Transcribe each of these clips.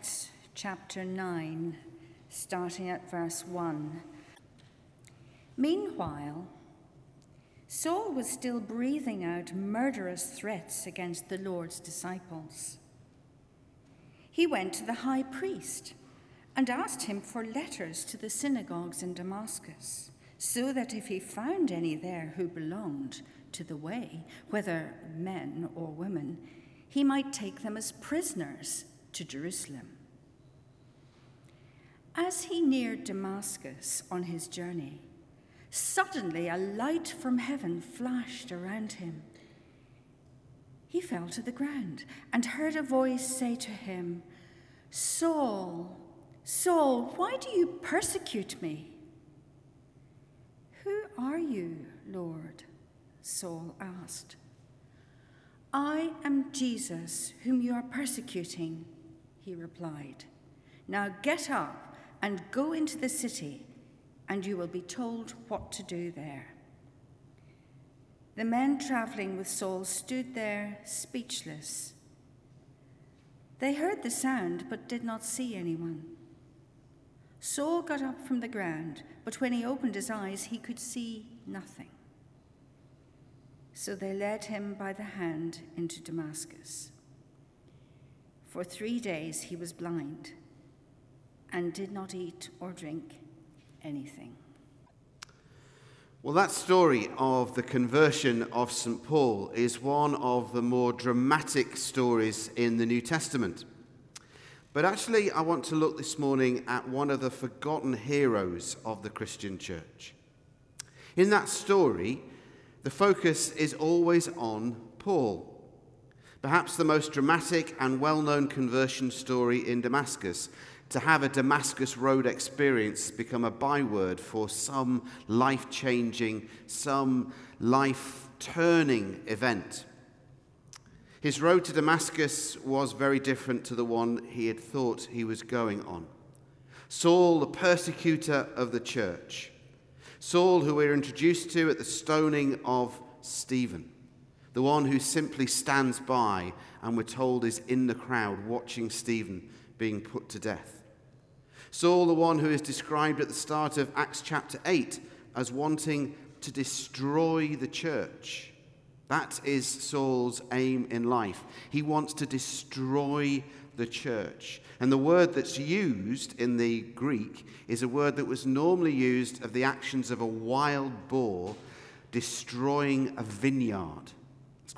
Acts chapter 9, starting at verse 1. Meanwhile, Saul was still breathing out murderous threats against the Lord's disciples. He went to the high priest and asked him for letters to the synagogues in Damascus, so that if he found any there who belonged to the way, whether men or women, he might take them as prisoners to Jerusalem. As he neared Damascus on his journey, suddenly a light from heaven flashed around him. He fell to the ground and heard a voice say to him, Saul, Saul, why do you persecute me? Who are you, Lord? Saul asked. I am Jesus, whom you are persecuting, he replied. Now get up and go into the city, and you will be told what to do there. The men traveling with Saul stood there speechless. They heard the sound, but did not see anyone. Saul got up from the ground, but when he opened his eyes, he could see nothing. So they led him by the hand into Damascus. For three days he was blind and did not eat or drink anything. Well, that story of the conversion of St. Paul is one of the more dramatic stories in the New Testament. But actually, I want to look this morning at one of the forgotten heroes of the Christian church. In that story, the focus is always on Paul. Perhaps the most dramatic and well known conversion story in Damascus. To have a Damascus Road experience become a byword for some life changing, some life turning event. His road to Damascus was very different to the one he had thought he was going on. Saul, the persecutor of the church, Saul, who we're introduced to at the stoning of Stephen, the one who simply stands by and we're told is in the crowd watching Stephen being put to death. Saul, the one who is described at the start of Acts chapter 8 as wanting to destroy the church. That is Saul's aim in life. He wants to destroy the church. And the word that's used in the Greek is a word that was normally used of the actions of a wild boar destroying a vineyard.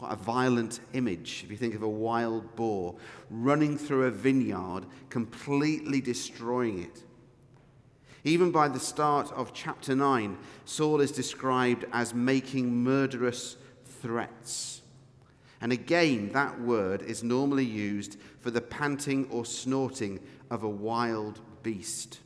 Quite a violent image if you think of a wild boar running through a vineyard, completely destroying it. Even by the start of chapter 9, Saul is described as making murderous threats. And again, that word is normally used for the panting or snorting of a wild beast.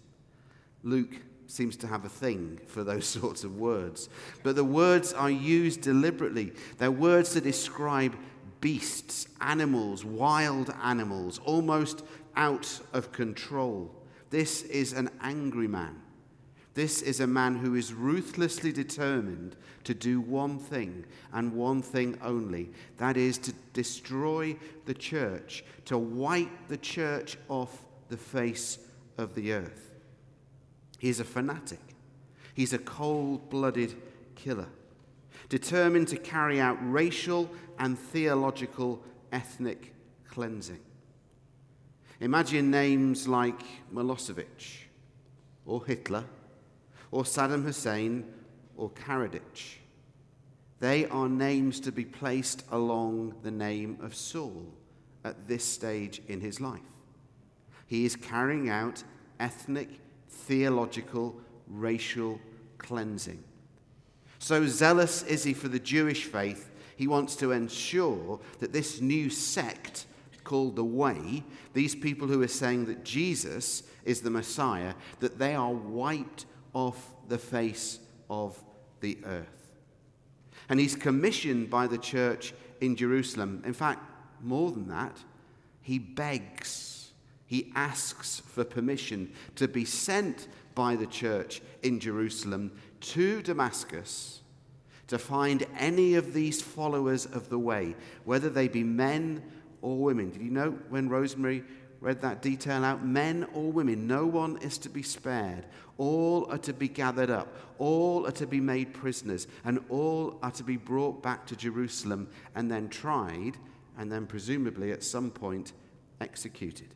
Luke seems to have a thing for those sorts of words. But the words are used deliberately. They're words that describe beasts, animals, wild animals, almost out of control. This is an angry man. This is a man who is ruthlessly determined to do one thing and one thing only that is, to destroy the church, to wipe the church off the face of the earth. He's a fanatic, he's a cold blooded killer, determined to carry out racial and theological ethnic cleansing. Imagine names like Milosevic or Hitler or Saddam Hussein or Karadzic. They are names to be placed along the name of Saul at this stage in his life. He is carrying out ethnic, theological, racial cleansing. So zealous is he for the Jewish faith, he wants to ensure that this new sect called the Way, these people who are saying that Jesus is the Messiah, that they are wiped off the face of the earth. And he's commissioned by the church in Jerusalem. In fact, more than that, he begs, he asks for permission to be sent by the church in Jerusalem to Damascus to find any of these followers of the way, whether they be men or women. Did you know when Rosemary read that detail out. Men or women, no one is to be spared. All are to be gathered up. All are to be made prisoners. And all are to be brought back to Jerusalem and then tried, and then presumably at some point executed.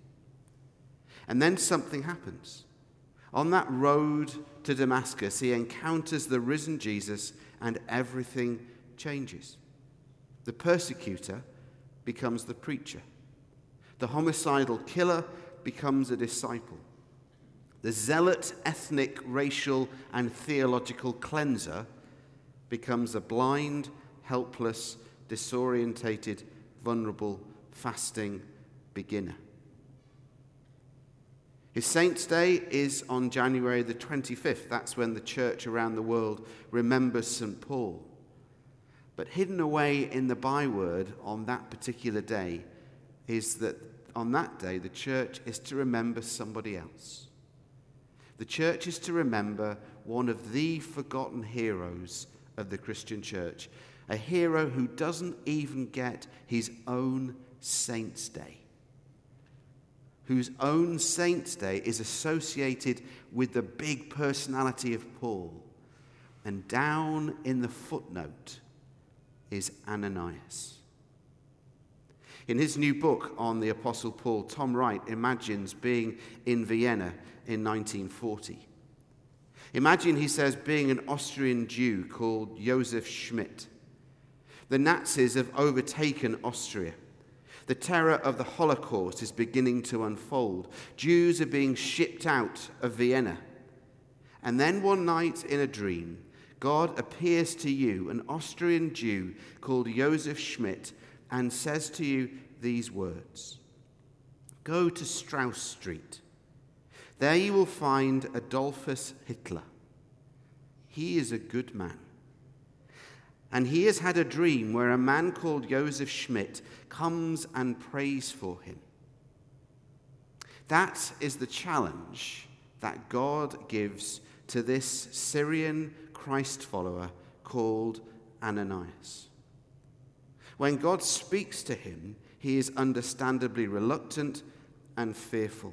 And then something happens. On that road to Damascus, he encounters the risen Jesus, and everything changes. The persecutor becomes the preacher. The homicidal killer becomes a disciple. The zealot, ethnic, racial, and theological cleanser becomes a blind, helpless, disorientated, vulnerable, fasting beginner. His Saints' Day is on January the 25th. That's when the church around the world remembers St. Paul. But hidden away in the byword on that particular day is that on that day the church is to remember somebody else. The church is to remember one of the forgotten heroes of the Christian church, a hero who doesn't even get his own Saints' Day whose own Saints' Day is associated with the big personality of Paul. And down in the footnote is Ananias. In his new book on the Apostle Paul, Tom Wright imagines being in Vienna in 1940. Imagine, he says, being an Austrian Jew called Josef Schmidt. The Nazis have overtaken Austria. The terror of the Holocaust is beginning to unfold. Jews are being shipped out of Vienna. And then one night in a dream, God appears to you, an Austrian Jew called Josef Schmidt, and says to you these words Go to Strauss Street. There you will find Adolphus Hitler. He is a good man. And he has had a dream where a man called Josef Schmidt comes and prays for him. That is the challenge that God gives to this Syrian Christ follower called Ananias. When God speaks to him, he is understandably reluctant and fearful.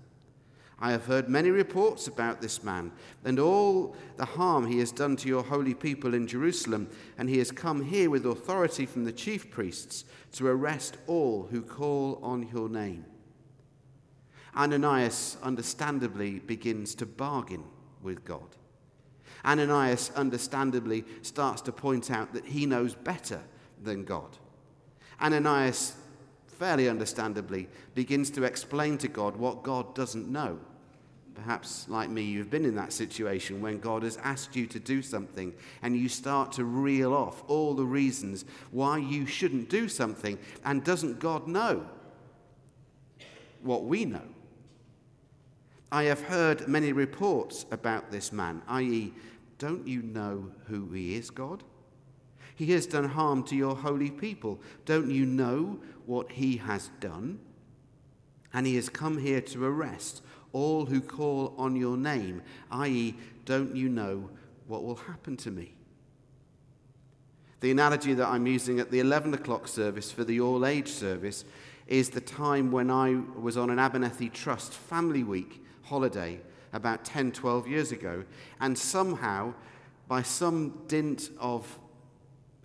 I have heard many reports about this man and all the harm he has done to your holy people in Jerusalem, and he has come here with authority from the chief priests to arrest all who call on your name. Ananias understandably begins to bargain with God. Ananias understandably starts to point out that he knows better than God. Ananias, fairly understandably, begins to explain to God what God doesn't know. Perhaps, like me, you've been in that situation when God has asked you to do something and you start to reel off all the reasons why you shouldn't do something. And doesn't God know what we know? I have heard many reports about this man, i.e., don't you know who he is, God? He has done harm to your holy people. Don't you know what he has done? And he has come here to arrest all who call on your name, i.e., don't you know what will happen to me? The analogy that I'm using at the 11 o'clock service for the all age service is the time when I was on an Abernethy Trust Family Week holiday about 10, 12 years ago, and somehow, by some dint of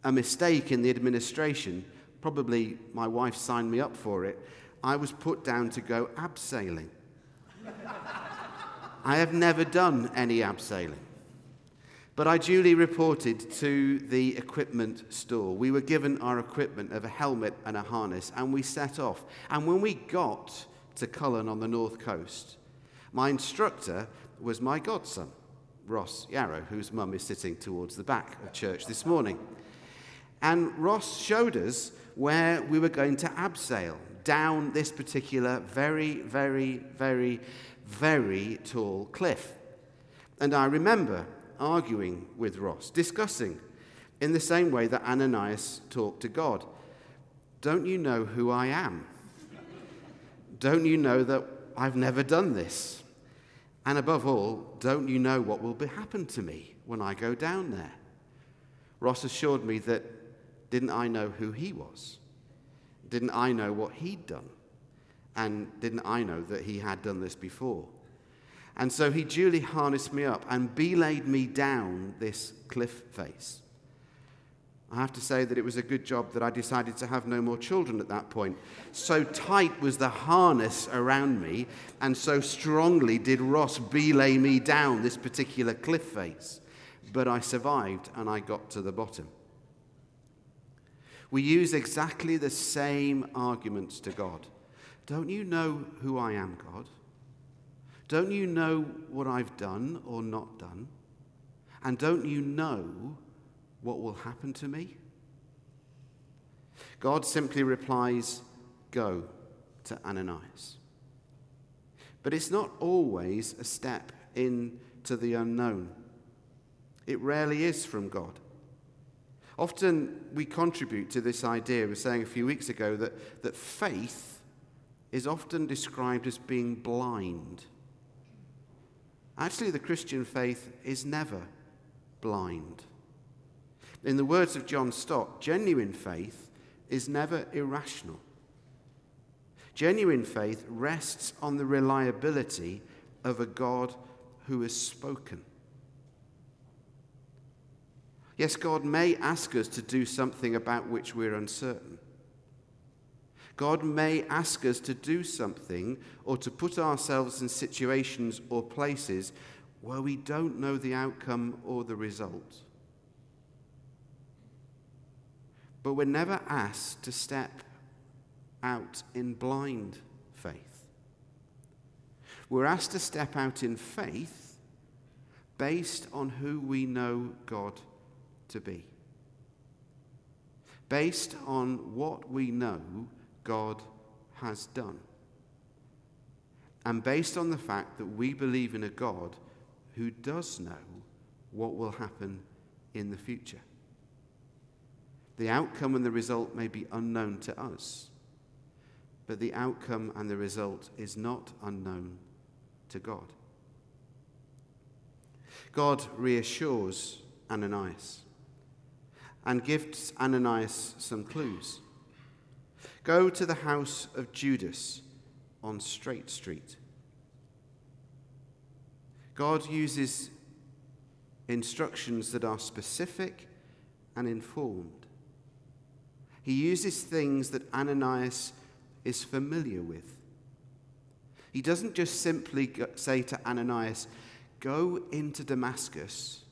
a mistake in the administration, probably my wife signed me up for it, I was put down to go abseiling. I have never done any abseiling. But I duly reported to the equipment store. We were given our equipment of a helmet and a harness, and we set off. And when we got to Cullen on the north coast, my instructor was my godson, Ross Yarrow, whose mum is sitting towards the back of church this morning. And Ross showed us where we were going to abseil down this particular very, very, very very tall cliff. And I remember arguing with Ross, discussing in the same way that Ananias talked to God. Don't you know who I am? Don't you know that I've never done this? And above all, don't you know what will be happen to me when I go down there? Ross assured me that didn't I know who he was? Didn't I know what he'd done? And didn't I know that he had done this before? And so he duly harnessed me up and belayed me down this cliff face. I have to say that it was a good job that I decided to have no more children at that point. So tight was the harness around me, and so strongly did Ross belay me down this particular cliff face. But I survived and I got to the bottom. We use exactly the same arguments to God. Don't you know who I am, God? Don't you know what I've done or not done? And don't you know what will happen to me? God simply replies, Go to Ananias. But it's not always a step into the unknown, it rarely is from God. Often we contribute to this idea. We were saying a few weeks ago that, that faith is often described as being blind. Actually, the Christian faith is never blind. In the words of John Stott, genuine faith is never irrational. Genuine faith rests on the reliability of a God who has spoken. Yes, God may ask us to do something about which we're uncertain. God may ask us to do something or to put ourselves in situations or places where we don't know the outcome or the result. But we're never asked to step out in blind faith. We're asked to step out in faith based on who we know God to be, based on what we know God has done. And based on the fact that we believe in a God who does know what will happen in the future. The outcome and the result may be unknown to us, but the outcome and the result is not unknown to God. God reassures Ananias and gives Ananias some clues. Go to the house of Judas on Straight Street. God uses instructions that are specific and informed. He uses things that Ananias is familiar with. He doesn't just simply say to Ananias, Go into Damascus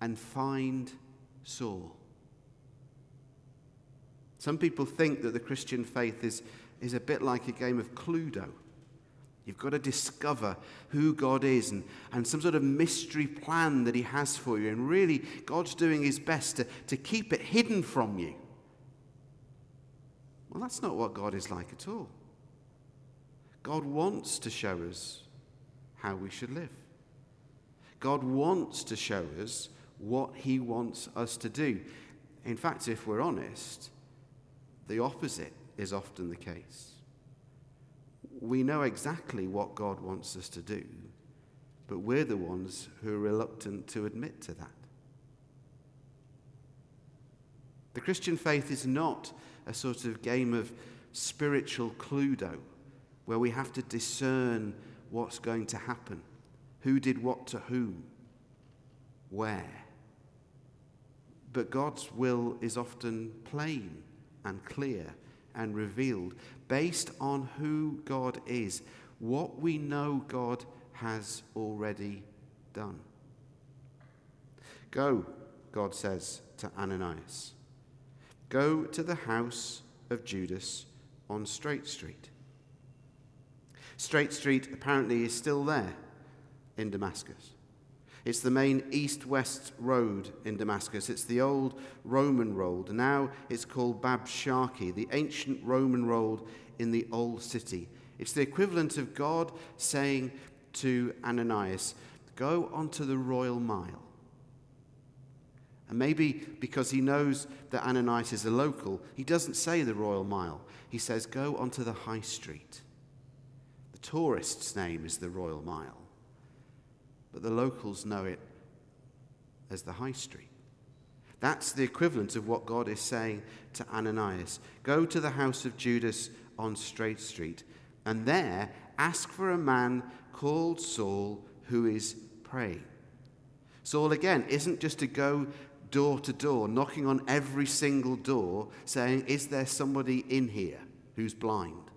and find Saul. Some people think that the Christian faith is, is a bit like a game of Cluedo. You've got to discover who God is and, and some sort of mystery plan that He has for you. And really, God's doing His best to, to keep it hidden from you. Well, that's not what God is like at all. God wants to show us how we should live. God wants to show us what He wants us to do. In fact, if we're honest, the opposite is often the case. We know exactly what God wants us to do, but we're the ones who are reluctant to admit to that. The Christian faith is not a sort of game of spiritual cluedo where we have to discern what's going to happen, who did what to whom, where. But God's will is often plain and clear and revealed based on who God is, what we know God has already done. Go, God says to Ananias. Go to the house of Judas on Straight Street. Straight Street apparently is still there in Damascus. It's the main east west road in Damascus. It's the old Roman road. Now it's called Bab Sharqi, the ancient Roman road in the old city. It's the equivalent of God saying to Ananias, Go onto the royal mile. And maybe because he knows that Ananias is a local, he doesn't say the royal mile. He says, Go onto the high street. The tourist's name is the royal mile, but the locals know it as the high street. That's the equivalent of what God is saying to Ananias Go to the house of Judas on Straight Street, and there ask for a man called Saul who is praying. Saul, again, isn't just to go door to door, knocking on every single door, saying, Is there somebody in here who's blind?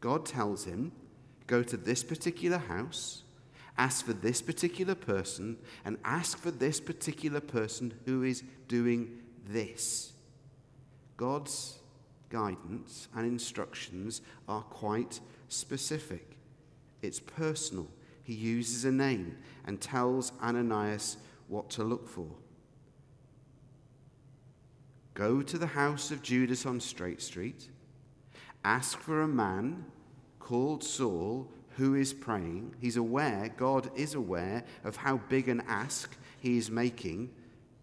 God tells him, Go to this particular house, ask for this particular person, and ask for this particular person who is doing this. God's guidance and instructions are quite specific, it's personal. He uses a name and tells Ananias what to look for. Go to the house of Judas on Straight Street, ask for a man called Saul who is praying. He's aware, God is aware of how big an ask he is making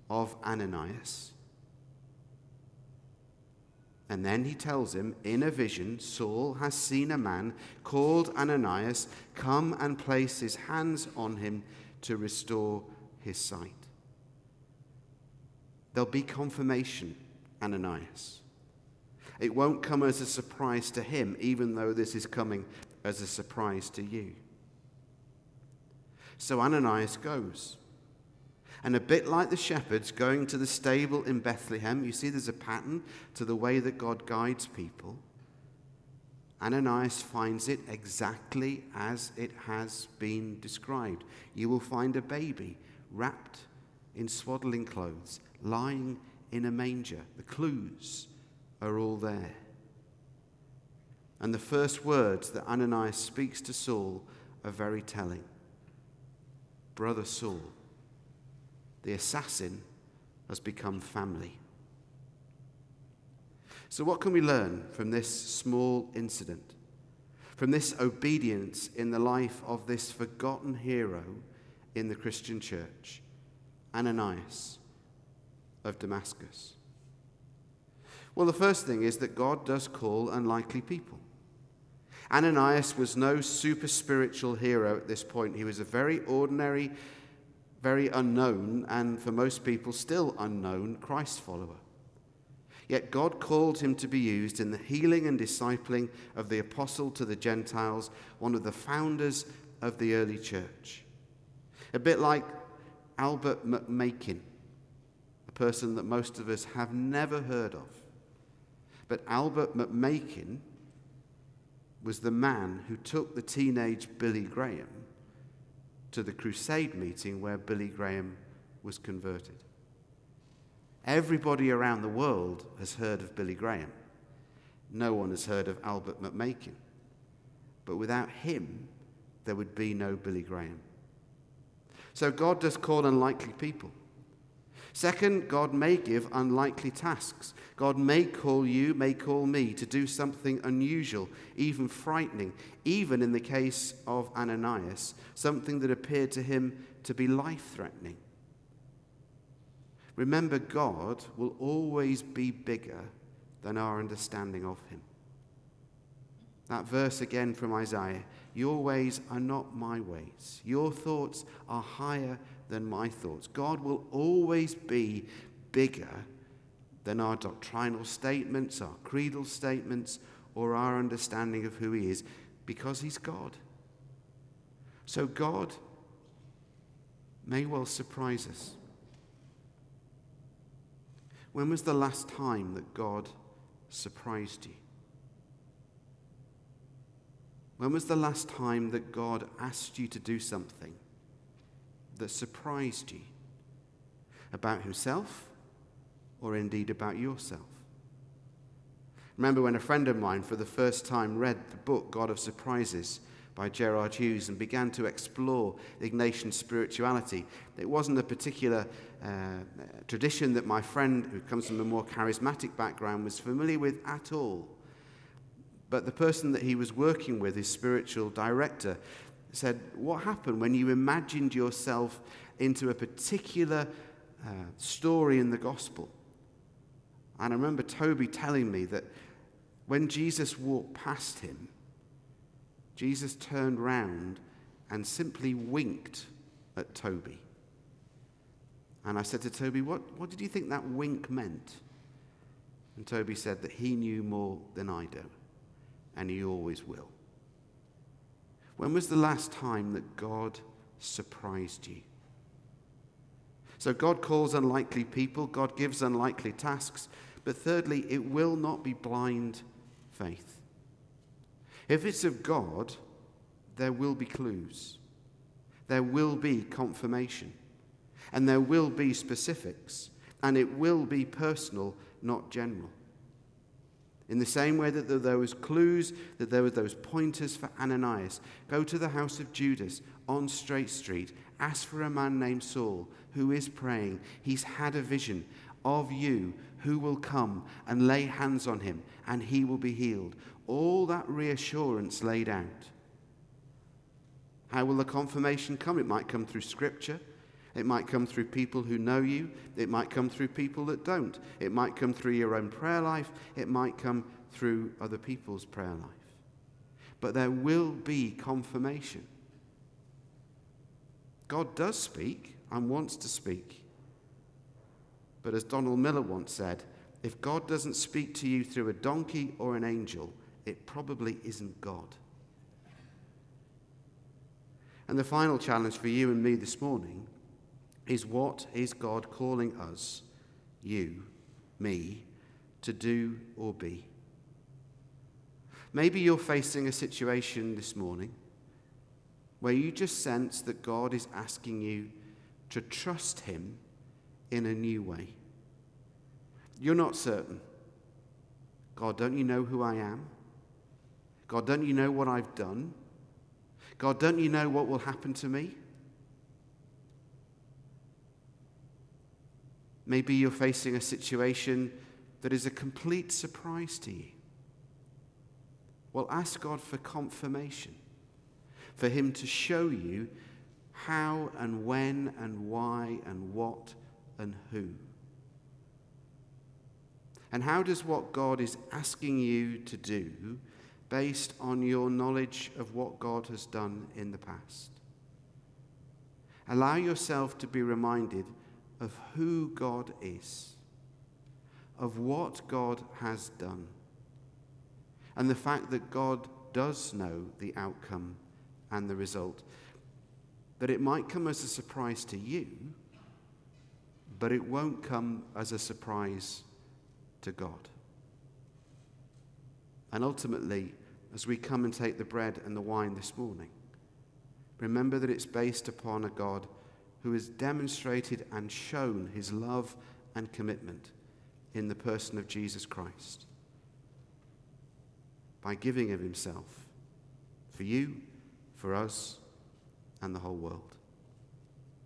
of Ananias. And then he tells him in a vision Saul has seen a man called Ananias come and place his hands on him to restore his sight. There'll be confirmation, Ananias. It won't come as a surprise to him, even though this is coming as a surprise to you. So Ananias goes. And a bit like the shepherds going to the stable in Bethlehem, you see there's a pattern to the way that God guides people. Ananias finds it exactly as it has been described. You will find a baby wrapped in swaddling clothes, lying in a manger. The clues are all there. And the first words that Ananias speaks to Saul are very telling. Brother Saul, the assassin has become family. So, what can we learn from this small incident? From this obedience in the life of this forgotten hero in the Christian church, Ananias of Damascus? Well, the first thing is that God does call unlikely people. Ananias was no super spiritual hero at this point. He was a very ordinary very unknown, and for most people still unknown, Christ follower. Yet God called him to be used in the healing and discipling of the apostle to the Gentiles, one of the founders of the early church. A bit like Albert McMakin, a person that most of us have never heard of. But Albert McMakin was the man who took the teenage Billy Graham to the crusade meeting where Billy Graham was converted. Everybody around the world has heard of Billy Graham. No one has heard of Albert McMakin. But without him, there would be no Billy Graham. So God does call unlikely people. Second, God may give unlikely tasks. God may call you, may call me to do something unusual, even frightening, even in the case of Ananias, something that appeared to him to be life threatening. Remember, God will always be bigger than our understanding of him. That verse again from Isaiah Your ways are not my ways, your thoughts are higher than my thoughts. God will always be bigger than our doctrinal statements, our creedal statements, or our understanding of who He is because He's God. So God may well surprise us. When was the last time that God surprised you? When was the last time that God asked you to do something that surprised you about himself or indeed about yourself. Remember when a friend of mine for the first time read the book God of Surprises by Gerard Hughes and began to explore Ignatian spirituality. It wasn't a particular uh, tradition that my friend, who comes from a more charismatic background, was familiar with at all. But the person that he was working with, his spiritual director, said, What happened when you imagined yourself into a particular uh, story in the gospel? And I remember Toby telling me that when Jesus walked past him, Jesus turned round and simply winked at Toby. And I said to Toby, what, what did you think that wink meant? And Toby said that he knew more than I do, and he always will. When was the last time that God surprised you? So God calls unlikely people, God gives unlikely tasks, but thirdly, it will not be blind faith. If it's of God, there will be clues, there will be confirmation, and there will be specifics, and it will be personal, not general. In the same way that there was clues, that there were those pointers for Ananias. Go to the house of Judas on Straight Street. Ask for a man named Saul who is praying. He's had a vision of you who will come and lay hands on him and he will be healed. All that reassurance laid out. How will the confirmation come? It might come through scripture. It might come through people who know you. It might come through people that don't. It might come through your own prayer life. It might come through other people's prayer life. But there will be confirmation. God does speak and wants to speak. But as Donald Miller once said, if God doesn't speak to you through a donkey or an angel, it probably isn't God. And the final challenge for you and me this morning is what is God calling us, you, me, to do or be? Maybe you're facing a situation this morning where you just sense that God is asking you to trust Him in a new way. You're not certain. God, don't you know who I am? God, don't you know what I've done? God, don't you know what will happen to me? Maybe you're facing a situation that is a complete surprise to you. Well, ask God for confirmation, for Him to show you how and when and why and what and who. And how does what God is asking you to do based on your knowledge of what God has done in the past? Allow yourself to be reminded of who God is, of what God has done, and the fact that God does know the outcome and the result. That it might come as a surprise to you, but it won't come as a surprise to God. And ultimately, as we come and take the bread and the wine this morning, remember that it's based upon a God who has demonstrated and shown his love and commitment in the person of Jesus Christ by giving of himself for you, for us, and the whole world.